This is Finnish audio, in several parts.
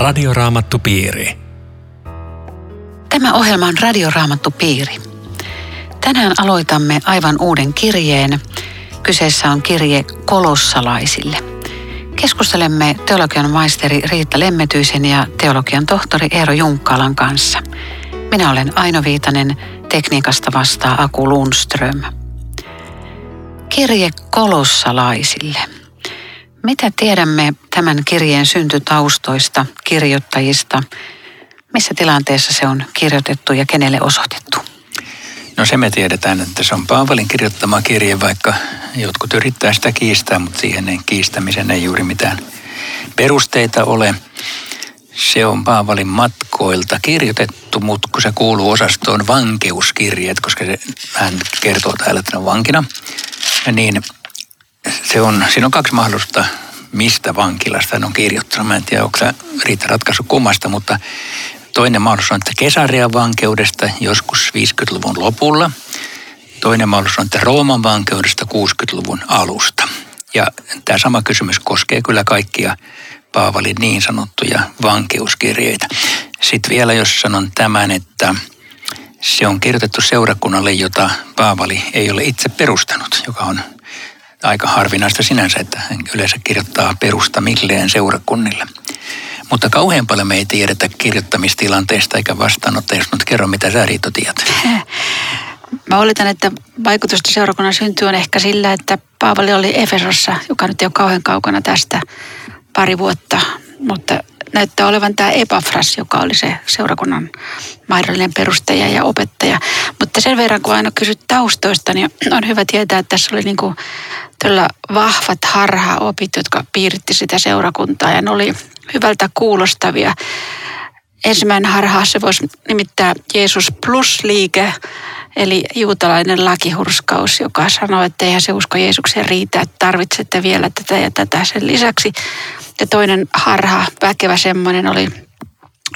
Radioraamattupiiri. Tämä ohjelma on Radioraamattupiiri. Tänään aloitamme aivan uuden kirjeen. Kyseessä on kirje kolossalaisille. Keskustelemme teologian maisteri Riitta Lemmetyisen ja teologian tohtori Eero Junkkalan kanssa. Minä olen Aino Viitanen, tekniikasta vastaa Aku Lundström. Kirje kolossalaisille. Mitä tiedämme tämän kirjeen syntytaustoista, kirjoittajista? Missä tilanteessa se on kirjoitettu ja kenelle osoitettu? No se me tiedetään, että se on Paavalin kirjoittama kirje, vaikka jotkut yrittää sitä kiistää, mutta siihen ei, kiistämisen ei juuri mitään perusteita ole. Se on Paavalin matkoilta kirjoitettu, mutta kun se kuuluu osastoon vankeuskirjeet, koska se, hän kertoo täällä, että on vankina, niin se on, siinä on kaksi mahdollisuutta, mistä vankilasta hän on kirjoittanut. Mä en tiedä, onko riitä ratkaisu kummasta, mutta toinen mahdollisuus on, että Kesarian vankeudesta joskus 50-luvun lopulla. Toinen mahdollisuus on, että Rooman vankeudesta 60-luvun alusta. Ja tämä sama kysymys koskee kyllä kaikkia Paavalin niin sanottuja vankeuskirjeitä. Sitten vielä jos sanon tämän, että se on kirjoitettu seurakunnalle, jota Paavali ei ole itse perustanut, joka on aika harvinaista sinänsä, että hän yleensä kirjoittaa perusta milleen seurakunnille. Mutta kauhean paljon me ei tiedetä kirjoittamistilanteesta eikä vastaanottajasta, mutta kerro mitä sä Riito tiedät. Mä oletan, että vaikutusta seurakunnan synty on ehkä sillä, että Paavali oli Efesossa, joka nyt ei ole kauhean kaukana tästä pari vuotta, mutta näyttää olevan tämä Epafras, joka oli se seurakunnan mahdollinen perustaja ja opettaja. Mutta sen verran, kun aina kysyt taustoista, niin on hyvä tietää, että tässä oli niin kuin todella vahvat harhaopit, jotka piiritti sitä seurakuntaa ja ne oli hyvältä kuulostavia. Ensimmäinen harha se voisi nimittää Jeesus plus-liike, eli juutalainen lakihurskaus, joka sanoo, että eihän se usko Jeesukseen riitä, että tarvitsette vielä tätä ja tätä sen lisäksi. Ja toinen harha, väkevä semmoinen, oli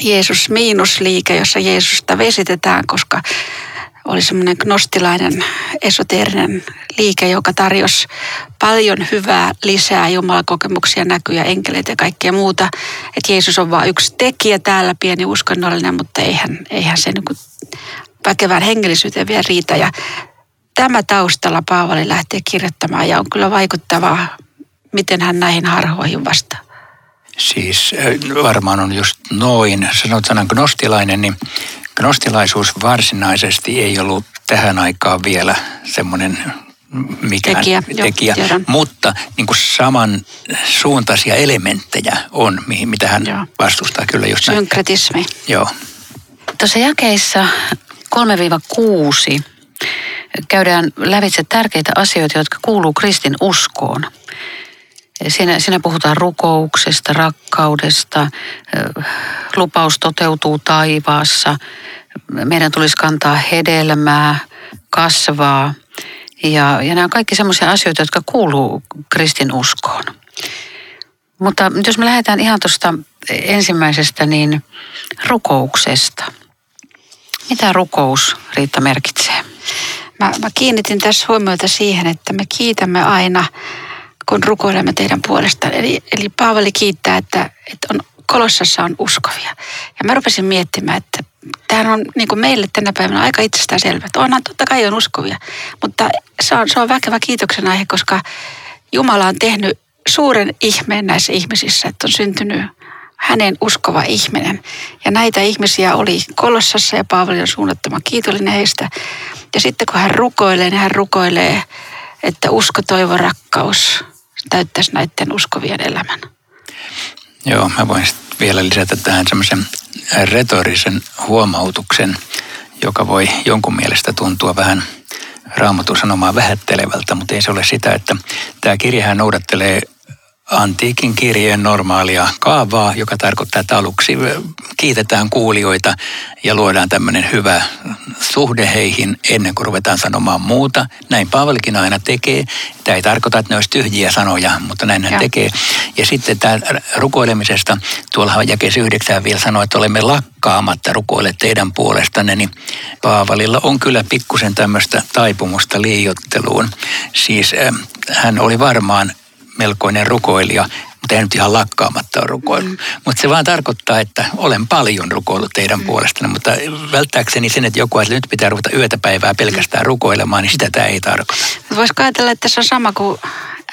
Jeesus miinusliike, jossa Jeesusta vesitetään, koska oli semmoinen gnostilainen esoteerinen liike, joka tarjosi paljon hyvää lisää jumalakokemuksia, näkyjä, enkeleitä ja kaikkea muuta. Että Jeesus on vain yksi tekijä täällä, pieni uskonnollinen, mutta eihän, eihän se niin väkevään hengellisyyteen vielä riitä. Ja tämä taustalla Paavali lähtee kirjoittamaan ja on kyllä vaikuttavaa, miten hän näihin harhoihin vastaa. Siis varmaan on just noin. Sanot sanan gnostilainen, niin gnostilaisuus varsinaisesti ei ollut tähän aikaan vielä semmoinen mikään tekijä, tekijä. Jo, mutta niin kuin saman suuntaisia elementtejä on, mihin, mitä hän joo. vastustaa kyllä just Synkretismi. Joo. Tuossa jakeissa 3-6 käydään lävitse tärkeitä asioita, jotka kuuluu kristin uskoon. Siinä, siinä puhutaan rukouksesta, rakkaudesta, lupaus toteutuu taivaassa, meidän tulisi kantaa hedelmää, kasvaa. Ja, ja nämä on kaikki sellaisia asioita, jotka kuuluu kristin uskoon. Mutta jos me lähdetään ihan tuosta ensimmäisestä, niin rukouksesta. Mitä rukous, Riitta, merkitsee? Mä, mä kiinnitin tässä huomiota siihen, että me kiitämme aina, kun rukoilemme teidän puolesta. Eli, eli Paavali kiittää, että, että on, Kolossassa on uskovia. Ja mä rupesin miettimään, että tämähän on niin kuin meille tänä päivänä aika itsestään selvä. Että onhan totta kai on uskovia, mutta se on, se on väkevä kiitoksen aihe, koska Jumala on tehnyt suuren ihmeen näissä ihmisissä, että on syntynyt hänen uskova ihminen. Ja näitä ihmisiä oli Kolossassa ja Paavali on suunnattoman kiitollinen heistä. Ja sitten kun hän rukoilee, niin hän rukoilee, että usko, toivo, rakkaus täyttäisi näiden uskovien elämän. Joo, mä voin vielä lisätä tähän semmoisen retorisen huomautuksen, joka voi jonkun mielestä tuntua vähän raamatun sanomaa vähättelevältä, mutta ei se ole sitä, että tämä kirjahan noudattelee antiikin kirjeen normaalia kaavaa, joka tarkoittaa, että aluksi kiitetään kuulijoita ja luodaan tämmöinen hyvä suhde heihin ennen kuin ruvetaan sanomaan muuta. Näin Paavalikin aina tekee. Tämä ei tarkoita, että ne olisi tyhjiä sanoja, mutta näin hän tekee. Ja sitten tämä rukoilemisesta, tuolla jakeessa yhdeksään vielä sanoi, että olemme lakkaamatta rukoille teidän puolestanne, niin Paavalilla on kyllä pikkusen tämmöistä taipumusta liiotteluun. Siis äh, hän oli varmaan melkoinen rukoilija, mutta ei nyt ihan lakkaamatta ole rukoillut. Mm. Mutta se vaan tarkoittaa, että olen paljon rukoillut teidän mm. puolestanne, mutta välttääkseni sen, että joku että nyt pitää ruveta yötä päivää pelkästään rukoilemaan, niin sitä tämä ei tarkoita. Voisiko ajatella, että se on sama kuin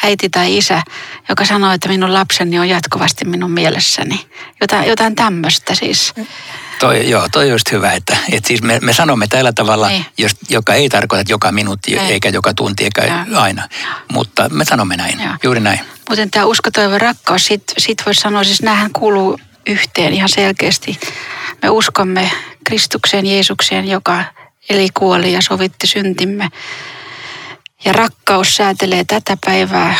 äiti tai isä, joka sanoo, että minun lapseni on jatkuvasti minun mielessäni. Jotain, jotain tämmöistä siis. Toi, joo, toi on just hyvä, että, että siis me, me sanomme tällä tavalla, niin. jos, joka ei tarkoita että joka minuutti ei. eikä joka tunti eikä ja. aina, mutta me sanomme näin, ja. juuri näin. Muuten tämä usko, toivo, rakkaus, sit, sit voisi sanoa, siis näähän kuuluu yhteen ihan selkeästi. Me uskomme Kristukseen, Jeesukseen, joka eli kuoli ja sovitti syntimme. Ja rakkaus säätelee tätä päivää.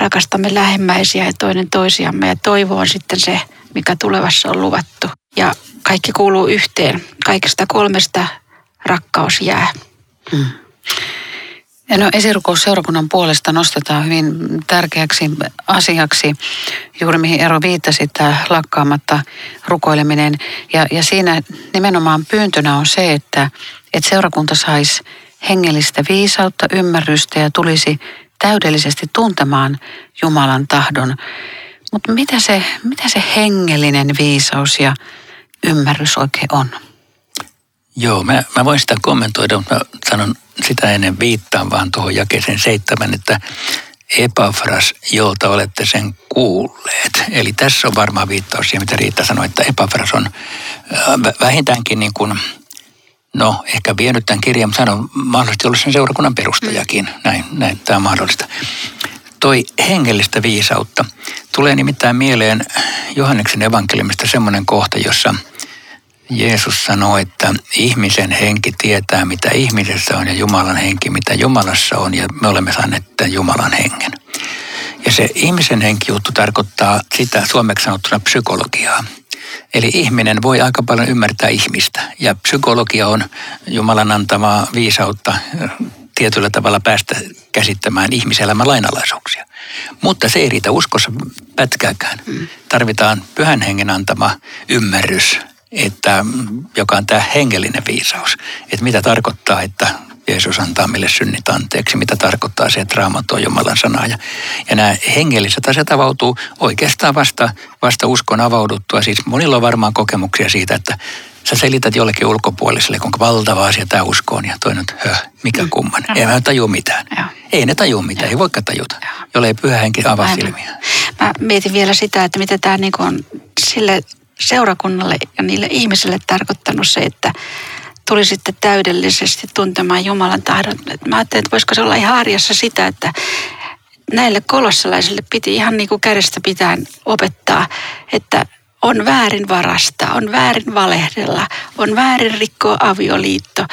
Rakastamme lähimmäisiä ja toinen toisiamme ja toivo on sitten se, mikä tulevassa on luvattu. Ja kaikki kuuluu yhteen. Kaikista kolmesta rakkaus jää. Hmm. Ja no seurakunnan puolesta nostetaan hyvin tärkeäksi asiaksi, juuri mihin Ero viittasi, tämä lakkaamatta rukoileminen. Ja, ja siinä nimenomaan pyyntönä on se, että, että seurakunta saisi hengellistä viisautta, ymmärrystä ja tulisi täydellisesti tuntemaan Jumalan tahdon. Mutta mitä se, mitä se hengellinen viisaus ja ymmärrys oikein on? Joo, mä, mä voin sitä kommentoida, mutta mä sanon sitä ennen viittaan vaan tuohon jakeeseen seitsemän, että Epafras, jolta olette sen kuulleet. Eli tässä on varmaan viittaus siihen, mitä Riitta sanoi, että Epafras on äh, vähintäänkin niin kuin, no ehkä vienyt tämän kirjan, mutta hän on mahdollisesti ollut sen seurakunnan perustajakin. Näin, näin tämä on mahdollista. Toi hengellistä viisautta. Tulee nimittäin mieleen Johanneksen evankeliumista semmoinen kohta, jossa – Jeesus sanoi, että ihmisen henki tietää, mitä ihmisessä on ja Jumalan henki, mitä Jumalassa on ja me olemme saaneet Jumalan hengen. Ja se ihmisen henki juttu tarkoittaa sitä suomeksi sanottuna psykologiaa. Eli ihminen voi aika paljon ymmärtää ihmistä ja psykologia on Jumalan antamaa viisautta tietyllä tavalla päästä käsittämään ihmiselämän lainalaisuuksia. Mutta se ei riitä uskossa pätkääkään. Mm. Tarvitaan pyhän hengen antama ymmärrys että, joka on tämä hengellinen viisaus. Että mitä tarkoittaa, että Jeesus antaa meille synnit anteeksi, mitä tarkoittaa se, että raamattu on Jumalan sana. Ja, ja nämä hengelliset asiat avautuu oikeastaan vasta, vasta uskon avauduttua. Siis monilla on varmaan kokemuksia siitä, että sä selität jollekin ulkopuoliselle, kuinka valtava asia tämä usko on. Ja toinen, että höh, mikä mm. kumman. Mm. Ei mä tajua mitään. Ja. Ei ne tajua mitään, ja. ei voikaan tajuta, ja. jolle ei pyhä henki avaa silmiä. Mä mietin vielä sitä, että mitä tämä niin on sille seurakunnalle ja niille ihmisille tarkoittanut se, että tuli sitten täydellisesti tuntemaan Jumalan tahdon. Mä ajattelin, että voisiko se olla ihan arjessa sitä, että näille kolossalaisille piti ihan niin kuin kädestä pitää opettaa, että on väärin varastaa, on väärin valehdella, on väärin rikkoa avioliitto.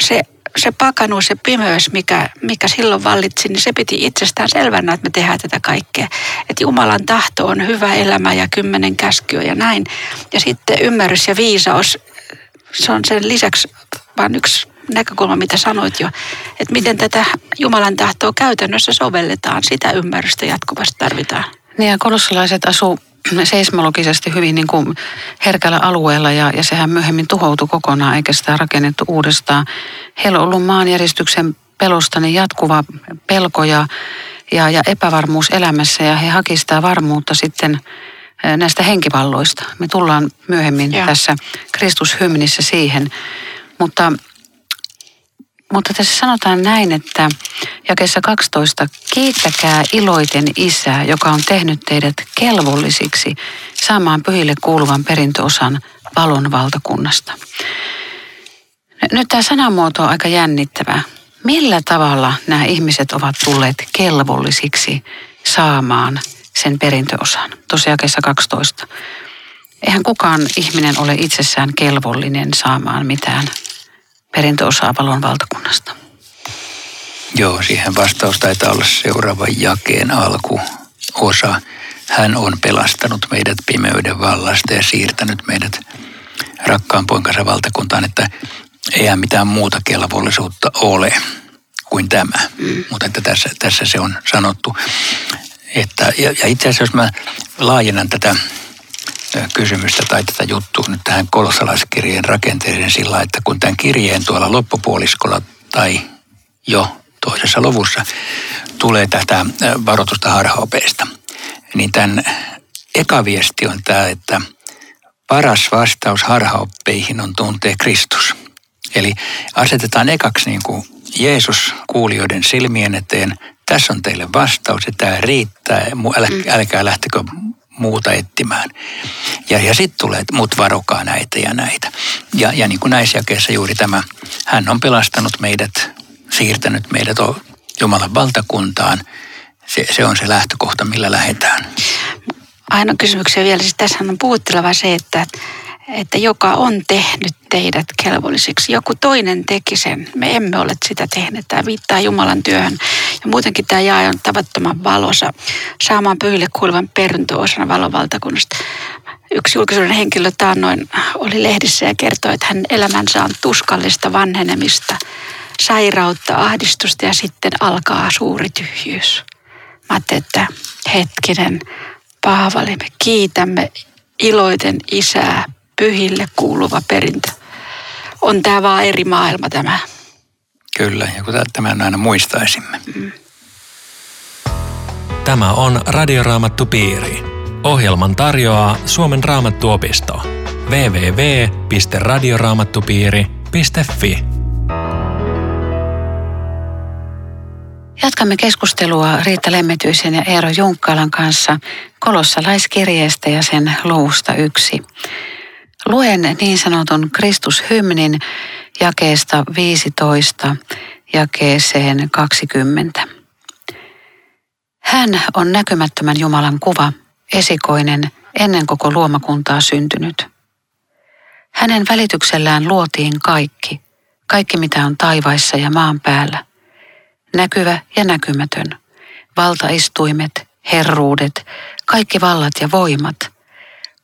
Se se pakanuus ja pimeys, mikä, mikä silloin vallitsi, niin se piti itsestään selvänä, että me tehdään tätä kaikkea. Että Jumalan tahto on hyvä elämä ja kymmenen käskyä ja näin. Ja sitten ymmärrys ja viisaus, se on sen lisäksi vain yksi näkökulma, mitä sanoit jo, että miten tätä Jumalan tahtoa käytännössä sovelletaan, sitä ymmärrystä jatkuvasti tarvitaan. Niin ja kolossalaiset asuu seismologisesti hyvin niin kuin herkällä alueella ja, ja sehän myöhemmin tuhoutui kokonaan eikä sitä rakennettu uudestaan. Heillä on ollut maanjäristyksen pelosta niin jatkuva pelko ja, ja, ja epävarmuus elämässä ja he sitä varmuutta sitten näistä henkivalloista. Me tullaan myöhemmin ja. tässä Kristushymnissä siihen, mutta mutta tässä sanotaan näin, että jakessa 12, kiittäkää iloiten isää, joka on tehnyt teidät kelvollisiksi saamaan pyhille kuuluvan perintöosan valon valtakunnasta. Nyt tämä sanamuoto on aika jännittävä. Millä tavalla nämä ihmiset ovat tulleet kelvollisiksi saamaan sen perintöosan? Tuossa jakessa 12. Eihän kukaan ihminen ole itsessään kelvollinen saamaan mitään perintöosaa valon valtakunnasta? Joo, siihen vastaus taitaa olla seuraava jakeen alku osa. Hän on pelastanut meidät pimeyden vallasta ja siirtänyt meidät rakkaan poikansa valtakuntaan, että ei mitään muuta kelvollisuutta ole kuin tämä. Mm. Mutta että tässä, tässä se on sanottu. Että, ja, ja itse asiassa jos mä laajennan tätä kysymystä tai tätä juttua nyt tähän kolossalaiskirjeen rakenteeseen sillä, että kun tämän kirjeen tuolla loppupuoliskolla tai jo toisessa luvussa tulee tätä varoitusta harhaopeista, niin tämän eka viesti on tämä, että paras vastaus harhaoppeihin on tuntee Kristus. Eli asetetaan ekaksi niin kuin Jeesus kuulijoiden silmien eteen. Tässä on teille vastaus ja tämä riittää. Mm. älkää lähtekö muuta etsimään. Ja, ja sitten tulee, että mut varokaa näitä ja näitä. Ja, ja niin kuin näissä jakeissa juuri tämä, hän on pelastanut meidät, siirtänyt meidät Jumalan valtakuntaan. Se, se on se lähtökohta, millä lähdetään. Aina kysymyksiä vielä, siis tässä on puhutteleva se, että että joka on tehnyt teidät kelvollisiksi. Joku toinen teki sen. Me emme ole sitä tehneet. Tämä viittaa Jumalan työhön. Ja muutenkin tämä jae on tavattoman valosa. Saamaan pyhille kuuluvan perintö osana valovaltakunnasta. Yksi julkisuuden henkilö taannoin oli lehdissä ja kertoi, että hänen elämänsä on tuskallista vanhenemista, sairautta, ahdistusta ja sitten alkaa suuri tyhjyys. Mä ajattelin, että hetkinen, Paavali, me kiitämme iloiten isää pyhille kuuluva perintö. On tämä vaan eri maailma tämä. Kyllä, ja kun tämän aina muistaisimme. Mm. Tämä on Radioraamattu Piiri. Ohjelman tarjoaa Suomen raamattuopisto. www.radioraamattupiiri.fi Jatkamme keskustelua Riitta Lemmetyisen ja Eero Junkkalan kanssa kolossalaiskirjeestä ja sen luvusta yksi. Luen niin sanotun Kristushymnin jakeesta 15 jakeeseen 20. Hän on näkymättömän Jumalan kuva, esikoinen, ennen koko luomakuntaa syntynyt. Hänen välityksellään luotiin kaikki, kaikki mitä on taivaissa ja maan päällä. Näkyvä ja näkymätön, valtaistuimet, herruudet, kaikki vallat ja voimat –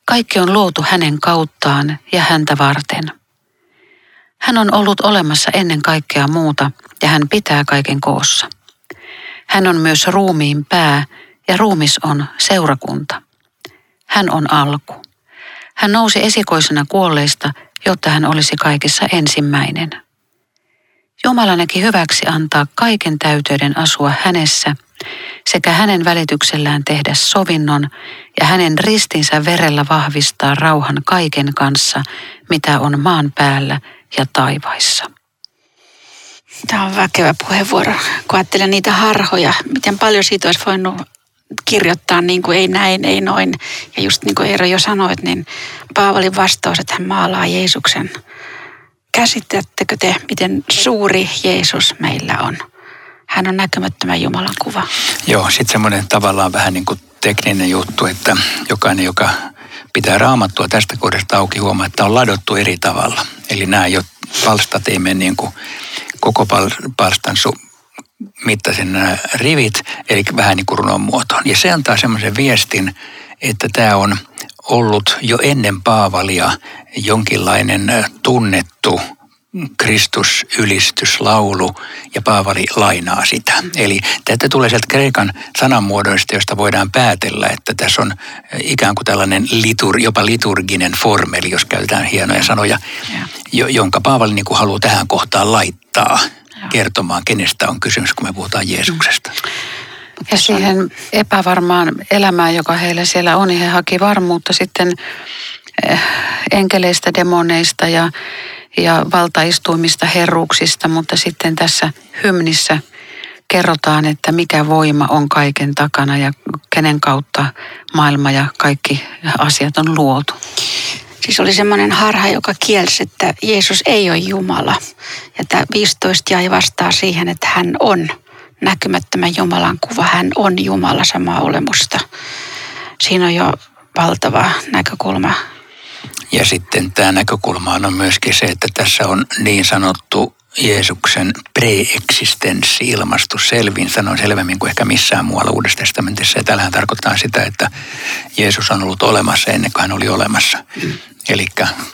kaikki on luotu hänen kauttaan ja häntä varten. Hän on ollut olemassa ennen kaikkea muuta ja hän pitää kaiken koossa. Hän on myös ruumiin pää ja ruumis on seurakunta. Hän on alku. Hän nousi esikoisena kuolleista, jotta hän olisi kaikessa ensimmäinen. Jumala näki hyväksi antaa kaiken täyteyden asua hänessä – sekä hänen välityksellään tehdä sovinnon ja hänen ristinsä verellä vahvistaa rauhan kaiken kanssa, mitä on maan päällä ja taivaissa. Tämä on väkevä puheenvuoro, kun ajattelen niitä harhoja, miten paljon siitä olisi voinut kirjoittaa niin kuin ei näin, ei noin. Ja just niin kuin Eero jo sanoit, niin Paavalin vastaus, että hän maalaa Jeesuksen. Käsittättekö te, miten suuri Jeesus meillä on? Hän on näkymättömän Jumalan kuva. Joo, sitten semmoinen tavallaan vähän niin kuin tekninen juttu, että jokainen, joka pitää raamattua tästä kohdasta auki, huomaa, että on ladottu eri tavalla. Eli nämä jo palstat ei mene niin kuin koko palstan su- mittaisen nämä rivit, eli vähän niin kuin runon muotoon. Ja se antaa semmoisen viestin, että tämä on ollut jo ennen Paavalia jonkinlainen tunnettu – Kristus-ylistyslaulu ja Paavali lainaa sitä. Eli tätä tulee sieltä Kreikan sananmuodoista, josta voidaan päätellä, että tässä on ikään kuin tällainen litur, jopa liturginen formeli, jos käytetään hienoja sanoja, jo, jonka Paavali niin kuin haluaa tähän kohtaan laittaa kertomaan, kenestä on kysymys, kun me puhutaan Jeesuksesta. Ja siihen epävarmaan elämään, joka heillä siellä on, niin he haki varmuutta sitten eh, enkeleistä, demoneista ja ja valtaistuimista herruuksista, mutta sitten tässä hymnissä kerrotaan, että mikä voima on kaiken takana ja kenen kautta maailma ja kaikki asiat on luotu. Siis oli semmoinen harha, joka kielsi, että Jeesus ei ole Jumala. Ja tämä 15 jäi vastaa siihen, että hän on näkymättömän Jumalan kuva. Hän on Jumala samaa olemusta. Siinä on jo valtava näkökulma ja sitten tämä näkökulma on myöskin se, että tässä on niin sanottu Jeesuksen preeksistenssi ilmastu selvin, sanoin selvemmin kuin ehkä missään muualla Uudessa testamentissa. Ja tällähän tarkoittaa sitä, että Jeesus on ollut olemassa ennen kuin hän oli olemassa. Mm. Eli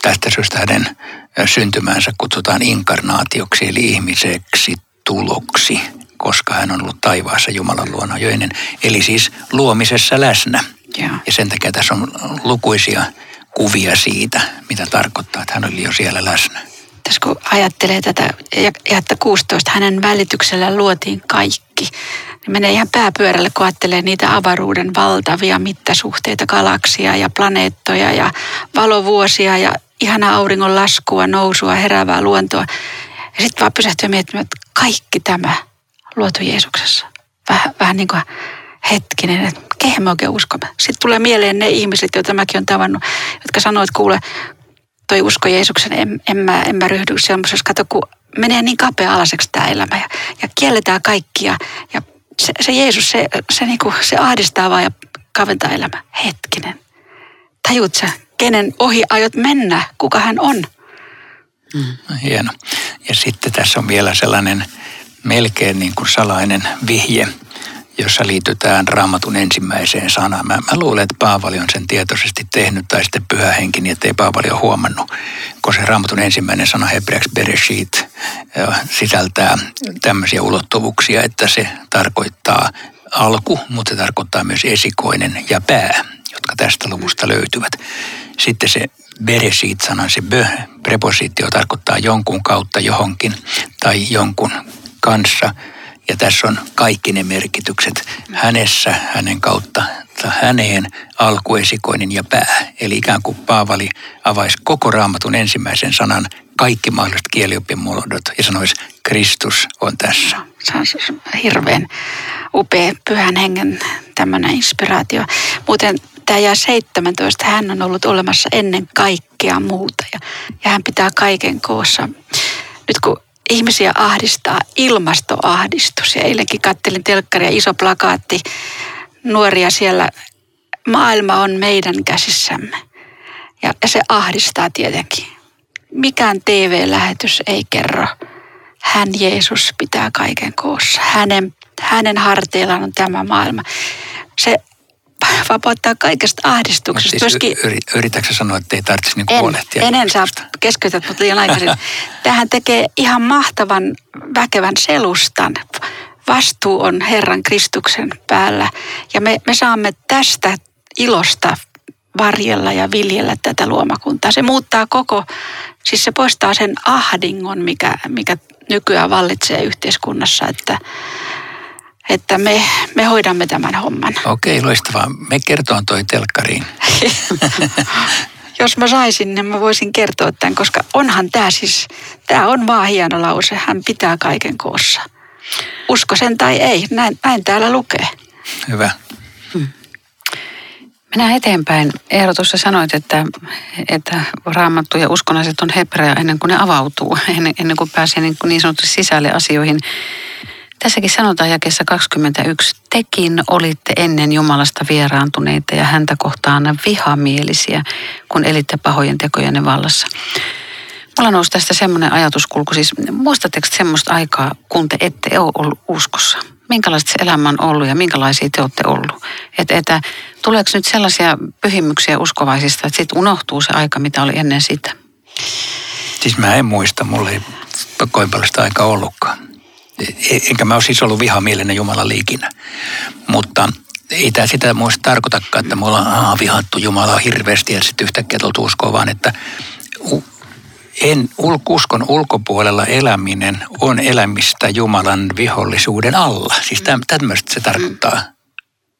tästä syystä hänen syntymänsä kutsutaan inkarnaatioksi, eli ihmiseksi tuloksi, koska hän on ollut taivaassa Jumalan luona jo ennen. Eli siis luomisessa läsnä. Ja, ja sen takia tässä on lukuisia kuvia siitä, mitä tarkoittaa, että hän oli jo siellä läsnä. Tässä kun ajattelee tätä, ja että 16, hänen välityksellä luotiin kaikki. Niin menee ihan pääpyörälle, kun ajattelee niitä avaruuden valtavia mittasuhteita, galaksia ja planeettoja ja valovuosia ja ihana auringon laskua, nousua, heräävää luontoa. Ja sitten vaan pysähtyy miettimään, että kaikki tämä luotu Jeesuksessa. Vähän, vähän niin kuin hetkinen, että kehen me oikein uskomme. Sitten tulee mieleen ne ihmiset, joita mäkin olen tavannut, jotka sanoo, että kuule, toi usko Jeesuksen, en, en, mä, en mä ryhdy semmoisessa, kato kun menee niin kapea-alaiseksi tämä elämä ja, ja kielletään kaikkia ja se, se Jeesus, se, se, niinku, se ahdistaa vaan ja kaventaa elämä. Hetkinen. Tajut sä, kenen ohi aiot mennä, kuka hän on? Mm. Hieno. Ja sitten tässä on vielä sellainen melkein niin kuin salainen vihje jossa liitytään raamatun ensimmäiseen sanaan. Mä, mä luulen, että Paavali on sen tietoisesti tehnyt tai sitten pyhä henki, niin ettei Paavali ole huomannut, koska se raamatun ensimmäinen sana hebreaksi bereshit sisältää tämmöisiä ulottuvuuksia, että se tarkoittaa alku, mutta se tarkoittaa myös esikoinen ja pää, jotka tästä luvusta löytyvät. Sitten se bereshit-sanan, se bö, prepositio tarkoittaa jonkun kautta johonkin tai jonkun kanssa – ja tässä on kaikki ne merkitykset hänessä, hänen kautta, häneen, alkuesikoinen ja pää. Eli ikään kuin Paavali avaisi koko raamatun ensimmäisen sanan kaikki mahdolliset kielioppimuodot ja sanoisi, Kristus on tässä. Se on hirveän upea pyhän hengen tämmöinen inspiraatio. Muuten tämä jää 17, hän on ollut olemassa ennen kaikkea muuta ja, ja hän pitää kaiken koossa. Nyt kun ihmisiä ahdistaa ilmastoahdistus. Ja eilenkin kattelin telkkaria, iso plakaatti, nuoria siellä. Maailma on meidän käsissämme. Ja, se ahdistaa tietenkin. Mikään TV-lähetys ei kerro. Hän Jeesus pitää kaiken koossa. Hänen, hänen harteillaan on tämä maailma. Vapauttaa kaikesta ahdistuksesta. Siis Myöskin, yritätkö sanoa, että ei tarvitsisi niin huolehtia? En, en saa keskeytät mut liian aikaisin. Tähän tekee ihan mahtavan väkevän selustan. Vastuu on Herran Kristuksen päällä ja me, me saamme tästä ilosta varjella ja viljellä tätä luomakuntaa. Se muuttaa koko, siis se poistaa sen ahdingon, mikä, mikä nykyään vallitsee yhteiskunnassa, että että me, me hoidamme tämän homman. Okei, loistavaa. Me kertoon toi telkkariin. Jos mä saisin, niin mä voisin kertoa tämän, koska onhan tämä siis, tämä on vaan hieno lause. Hän pitää kaiken koossa. Usko sen tai ei, näin, näin täällä lukee. Hyvä. Hmm. Mennään eteenpäin. Eero, tuossa sanoit, että, että raamattu ja uskonaiset on hebrea ennen kuin ne avautuu, ennen, ennen kuin pääsee niin, niin sanotusti sisälle asioihin. Tässäkin sanotaan jakessa 21, tekin olitte ennen Jumalasta vieraantuneita ja häntä kohtaan vihamielisiä, kun elitte pahojen tekojenne vallassa. Mulla nousi tästä semmoinen ajatuskulku, siis muistatteko semmoista aikaa, kun te ette ole ollut uskossa? Minkälaista se elämä on ollut ja minkälaisia te olette ollut? Että, että tuleeko nyt sellaisia pyhimyksiä uskovaisista, että sitten unohtuu se aika, mitä oli ennen sitä? Siis mä en muista, mulla ei kovin paljon sitä aikaa ollutkaan. Enkä mä ole siis ollut vihamielinen Jumalan liikinä. Mutta ei tämä sitä muista tarkoitakaan, että me ollaan vihattu Jumalaa hirveästi ja sitten yhtäkkiä tultu uskoa, vaan että en, uskon ulkopuolella eläminen on elämistä Jumalan vihollisuuden alla. Siis tämmöistä se tarkoittaa.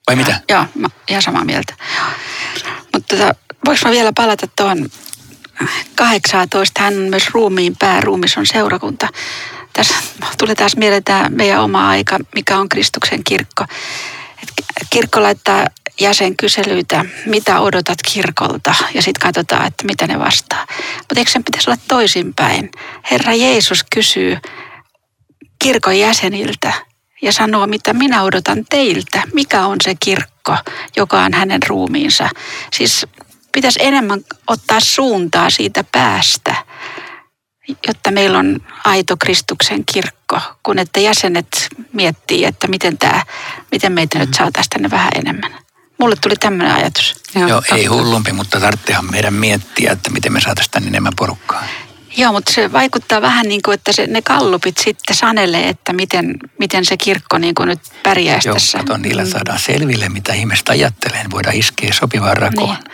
Vai mitä? Joo, mä ihan samaa mieltä. Mutta tota, voiko mä vielä palata tuohon 18. Hän on myös ruumiin pää, ruumis on seurakunta tässä tuli taas mieleen tämä meidän oma aika, mikä on Kristuksen kirkko. Kirkko laittaa jäsenkyselyitä, mitä odotat kirkolta, ja sitten katsotaan, että mitä ne vastaa. Mutta eikö sen pitäisi olla toisinpäin? Herra Jeesus kysyy kirkon jäseniltä ja sanoo, mitä minä odotan teiltä. Mikä on se kirkko, joka on hänen ruumiinsa? Siis pitäisi enemmän ottaa suuntaa siitä päästä jotta meillä on aito Kristuksen kirkko, kun että jäsenet miettii, että miten, tämä, miten meitä nyt saataisiin tänne vähän enemmän. Mulle tuli tämmöinen ajatus. Joo, Joo ei hullumpi, mutta tarvitsehan meidän miettiä, että miten me saataisiin tänne enemmän porukkaa. Joo, mutta se vaikuttaa vähän niin kuin, että se, ne kallupit sitten sanelee, että miten, miten se kirkko niin kuin nyt pärjäisi Joo, tässä. kato, niillä saadaan selville, mitä ihmiset ajattelee. Voidaan iskeä sopivaan rakoon. Niin.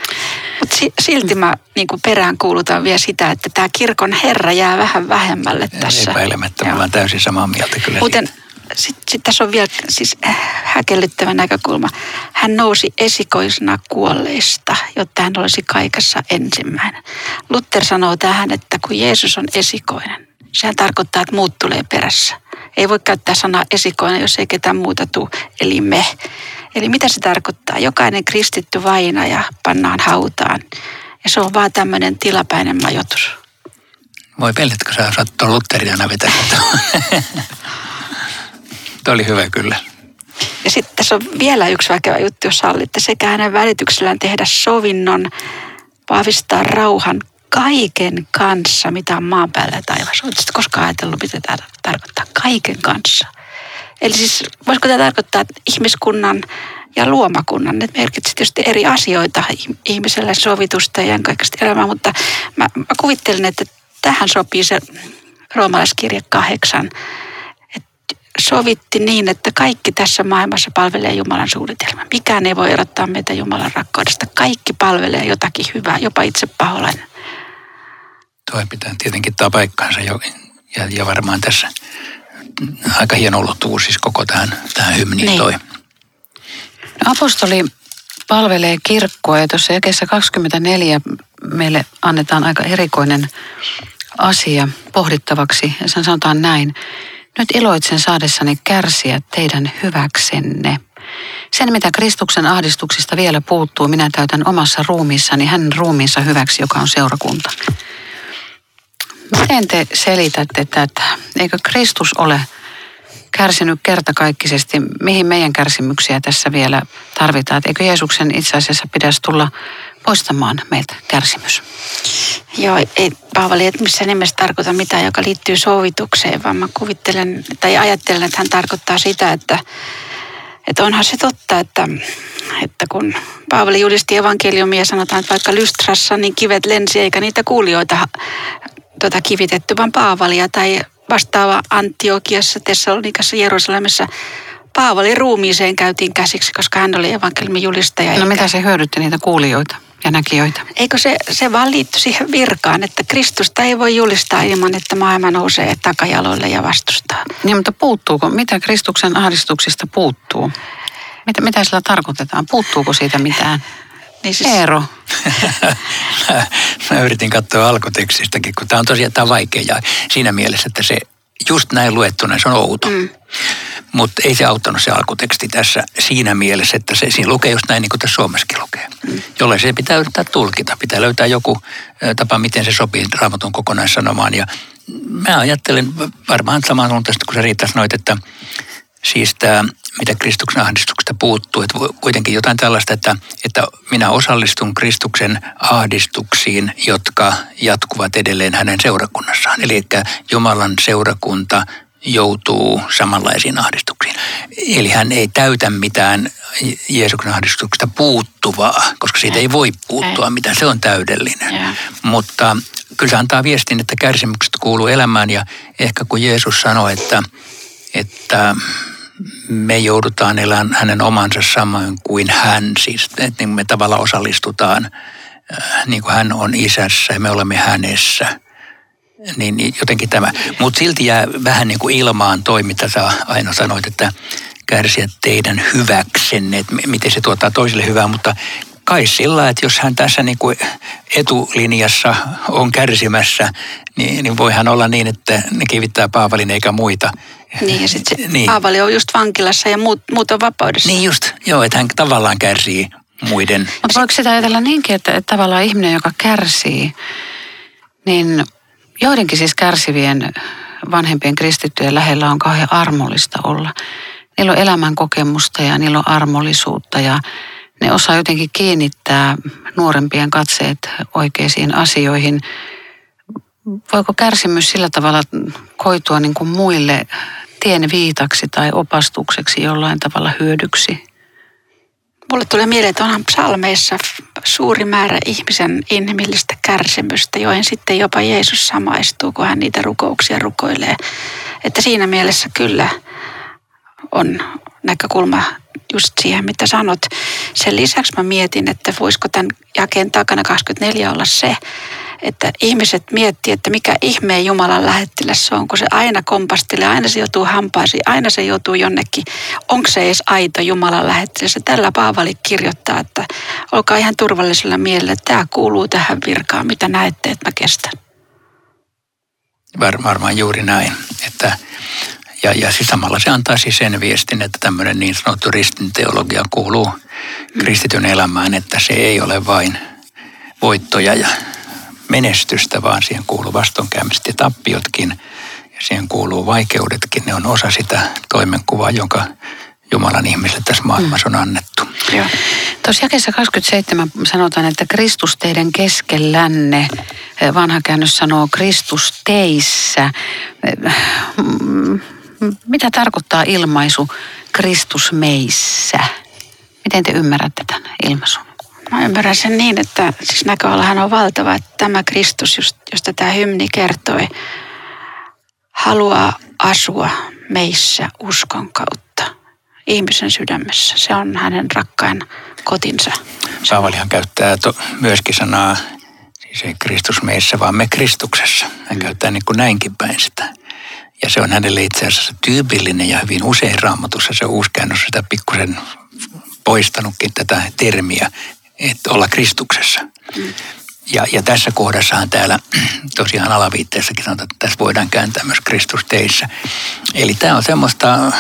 Mutta si, silti mä niin kuin perään kuulutan vielä sitä, että tämä kirkon herra jää vähän vähemmälle tässä. Epäilemättä, me Joo. ollaan täysin samaa mieltä kyllä Muuten siitä. Sitten sit tässä on vielä siis äh, häkellyttävä näkökulma. Hän nousi esikoisena kuolleista, jotta hän olisi kaikessa ensimmäinen. Luther sanoo tähän, että kun Jeesus on esikoinen, sehän tarkoittaa, että muut tulee perässä. Ei voi käyttää sanaa esikoinen, jos ei ketään muuta tule, eli me. Eli mitä se tarkoittaa? Jokainen kristitty vainaja pannaan hautaan. Ja se on vaan tämmöinen tilapäinen majoitus. Voi pelletkö sä osaat tuon Lutheriana vetää? Tuo oli hyvä kyllä. Ja sitten tässä on vielä yksi väkevä juttu, jos sallitte. Sekä hänen välityksellään tehdä sovinnon, vahvistaa rauhan kaiken kanssa, mitä on maan päällä ja taivassa. Oletko koskaan ajatellut, mitä tämä tarkoittaa? Kaiken kanssa. Eli siis voisiko tämä tarkoittaa että ihmiskunnan ja luomakunnan, ne merkitsevät tietysti eri asioita ihmiselle sovitusta ja kaikesta elämää, mutta mä, mä kuvittelin, että tähän sopii se roomalaiskirja kahdeksan, sovitti niin, että kaikki tässä maailmassa palvelee Jumalan suunnitelmaa. Mikään ei voi erottaa meitä Jumalan rakkaudesta. Kaikki palvelee jotakin hyvää, jopa itse paholainen. Toi pitää tietenkin tämä paikkaansa jo, ja, ja varmaan tässä aika hieno ulottuvuus siis koko tähän, tähän hymniin Niin. toi. No, apostoli palvelee kirkkoa ja tuossa jakeessa 24 meille annetaan aika erikoinen asia pohdittavaksi. Ja sen sanotaan näin. Nyt iloitsen saadessani kärsiä teidän hyväksenne. Sen, mitä Kristuksen ahdistuksista vielä puuttuu, minä täytän omassa ruumiissani hänen ruumiinsa hyväksi, joka on seurakunta. Miten te selitätte tätä? Eikö Kristus ole kärsinyt kertakaikkisesti, mihin meidän kärsimyksiä tässä vielä tarvitaan? Eikö Jeesuksen itse asiassa pitäisi tulla poistamaan meiltä kärsimys? Joo, ei Paavali et missään nimessä tarkoita mitään, joka liittyy sovitukseen, vaan mä kuvittelen tai ajattelen, että hän tarkoittaa sitä, että, että onhan se totta, että, että kun Paavali julisti evankeliumia sanotaan, että vaikka Lystrassa, niin kivet lensi eikä niitä kuulijoita tota, kivitetty, vaan Paavalia tai vastaava Antiokiassa, Tessalonikassa, Jerusalemissa. Paavalin ruumiiseen käytiin käsiksi, koska hän oli evankeliumin julistaja. No eikä- mitä se hyödytti niitä kuulijoita ja näkijöitä? Eikö se, se vaan liitty siihen virkaan, että Kristusta ei voi julistaa ilman, että maailma nousee takajaloille ja vastustaa. Niin, mutta puuttuuko, mitä Kristuksen ahdistuksista puuttuu? Mitä, mitä sillä tarkoitetaan? Puuttuuko siitä mitään? Niin siis, Eero, mä, mä yritin katsoa alkutekstistäkin, kun tämä on tosiaan tää on vaikea ja siinä mielessä, että se just näin luettuna se on outo. Mm. Mutta ei se auttanut se alkuteksti tässä siinä mielessä, että se siinä lukee just näin niin kuin tässä Suomessakin lukee. Mm. Jolle se pitää yrittää tulkita. Pitää löytää joku tapa, miten se sopii raamatun kokonaissanomaan. Ja mä ajattelen varmaan samansuuntaisesti, kun sä Riitta sanoit, että siis tämä, mitä Kristuksen ahdistuksesta puuttuu, että kuitenkin jotain tällaista, että, että minä osallistun Kristuksen ahdistuksiin, jotka jatkuvat edelleen hänen seurakunnassaan. Eli että Jumalan seurakunta joutuu samanlaisiin ahdistuksiin. Eli hän ei täytä mitään Jeesuksen ahdistuksesta puuttuvaa, koska siitä ei voi puuttua mitään, se on täydellinen. Joo. Mutta kyllä se antaa viestin, että kärsimykset kuuluu elämään ja ehkä kun Jeesus sanoi, että, että me joudutaan elämään hänen omansa samoin kuin hän, siis että niin me tavallaan osallistutaan, äh, niin kuin hän on isässä ja me olemme hänessä. Niin, niin jotenkin tämä. Mutta silti jää vähän niin kuin ilmaan toi, mitä sä aina sanoit, että kärsiä teidän hyväksenne, että miten se tuottaa toisille hyvää, mutta kai sillä, että jos hän tässä niin kuin etulinjassa on kärsimässä, niin, niin voihan olla niin, että ne kivittää Paavalin eikä muita. Niin, ja sitten Niin. niin. Paavali on just vankilassa ja muut, muut on vapaudessa. Niin just, joo, että hän tavallaan kärsii muiden. Mutta voiko sitä ajatella niinkin, että, että tavallaan ihminen, joka kärsii, niin joidenkin siis kärsivien vanhempien kristittyjen lähellä on kauhean armollista olla. Niillä on elämän kokemusta ja niillä on armollisuutta ja ne osaa jotenkin kiinnittää nuorempien katseet oikeisiin asioihin. Voiko kärsimys sillä tavalla koitua niin kuin muille tien viitaksi tai opastukseksi jollain tavalla hyödyksi? Mulle tulee mieleen, että onhan psalmeissa suuri määrä ihmisen inhimillistä kärsimystä, joihin sitten jopa Jeesus samaistuu, kun hän niitä rukouksia rukoilee. Että siinä mielessä kyllä on näkökulma just siihen, mitä sanot. Sen lisäksi mä mietin, että voisiko tämän jakeen takana 24 olla se, että ihmiset miettii, että mikä ihmeen Jumalan lähettiläs se on, kun se aina kompastelee, aina se joutuu hampaisiin, aina se joutuu jonnekin. Onko se edes aito Jumalan lähettiläs? Ja tällä Paavali kirjoittaa, että olkaa ihan turvallisella mielellä, tämä kuuluu tähän virkaan. Mitä näette, että mä kestän? Var, varmaan juuri näin, että ja, ja siis samalla se antaa siis sen viestin, että tämmöinen niin sanottu ristinteologia kuuluu kristityn elämään, että se ei ole vain voittoja ja menestystä, vaan siihen kuuluu vastoinkäymiset ja tappiotkin. Ja siihen kuuluu vaikeudetkin. Ne on osa sitä toimenkuvaa, jonka Jumalan ihmisille tässä maailmassa on annettu. Joo. Tuossa jakeessa 27 sanotaan, että Kristus teidän keskellänne, vanha käännös sanoo Kristus teissä. Mitä tarkoittaa ilmaisu Kristus meissä? Miten te ymmärrätte tämän ilmaisun? Mä ymmärrän sen niin, että siis näköalahan on valtava, että tämä Kristus, just, josta tämä hymni kertoi, haluaa asua meissä uskon kautta, ihmisen sydämessä. Se on hänen rakkain kotinsa. Saavalihan käyttää to, myöskin sanaa, siis ei Kristus meissä, vaan me Kristuksessa. Hän mm. käyttää niin kuin näinkin päin sitä. Ja se on hänelle itse asiassa tyypillinen ja hyvin usein raamatussa se uusi käännös sitä pikkusen poistanutkin tätä termiä että olla Kristuksessa. Mm. Ja, ja tässä kohdassahan täällä tosiaan alaviitteessäkin sanotaan, että tässä voidaan kääntää myös Kristus teissä. Eli tämä on semmoista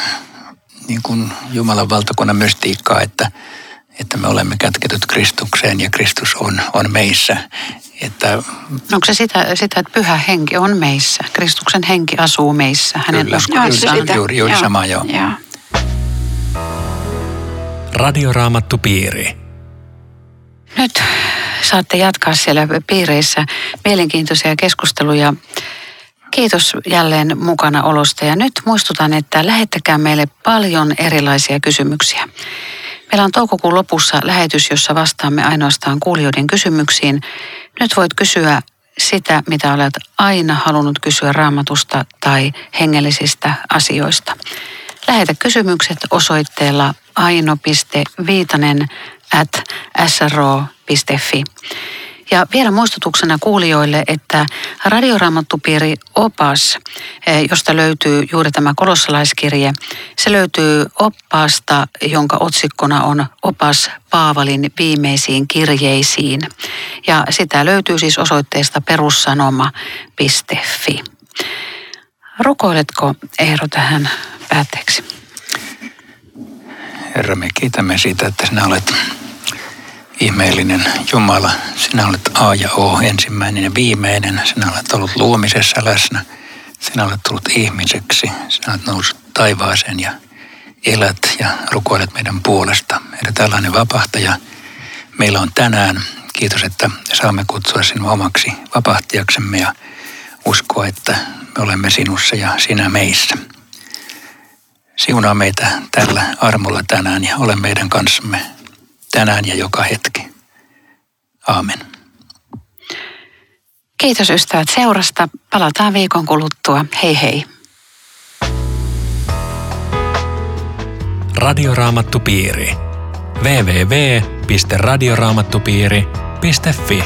niin kuin Jumalan valtakunnan mystiikkaa, että, että me olemme kätketyt Kristukseen ja Kristus on, on meissä. Että, Onko se sitä, sitä, että pyhä henki on meissä? Kristuksen henki asuu meissä, hänen kyllä, uskoissaan. Juuri, juuri, juuri sama, joo. joo. Radioraamattu piiri. Nyt saatte jatkaa siellä piireissä mielenkiintoisia keskusteluja. Kiitos jälleen mukana olosta ja nyt muistutan, että lähettäkää meille paljon erilaisia kysymyksiä. Meillä on toukokuun lopussa lähetys, jossa vastaamme ainoastaan kuulijoiden kysymyksiin. Nyt voit kysyä sitä, mitä olet aina halunnut kysyä raamatusta tai hengellisistä asioista. Lähetä kysymykset osoitteella aino.viitanen at sro.fi. Ja vielä muistutuksena kuulijoille, että radioraamattupiiri Opas, eh, josta löytyy juuri tämä kolossalaiskirje, se löytyy oppaasta, jonka otsikkona on Opas Paavalin viimeisiin kirjeisiin. Ja sitä löytyy siis osoitteesta perussanoma.fi. Rukoiletko Eero tähän päätteeksi? Herra, me kiitämme siitä, että sinä olet ihmeellinen Jumala. Sinä olet A ja O, ensimmäinen ja viimeinen. Sinä olet ollut luomisessa läsnä. Sinä olet tullut ihmiseksi. Sinä olet noussut taivaaseen ja elät ja rukoilet meidän puolesta. Meidän tällainen vapahtaja meillä on tänään. Kiitos, että saamme kutsua sinua omaksi vapahtajaksemme ja uskoa, että me olemme sinussa ja sinä meissä. Siunaa meitä tällä armolla tänään ja ole meidän kanssamme tänään ja joka hetki. Aamen. Kiitos ystävät seurasta. Palataan viikon kuluttua. Hei hei. Radioraamattupiiri. www.radioraamattupiiri.fi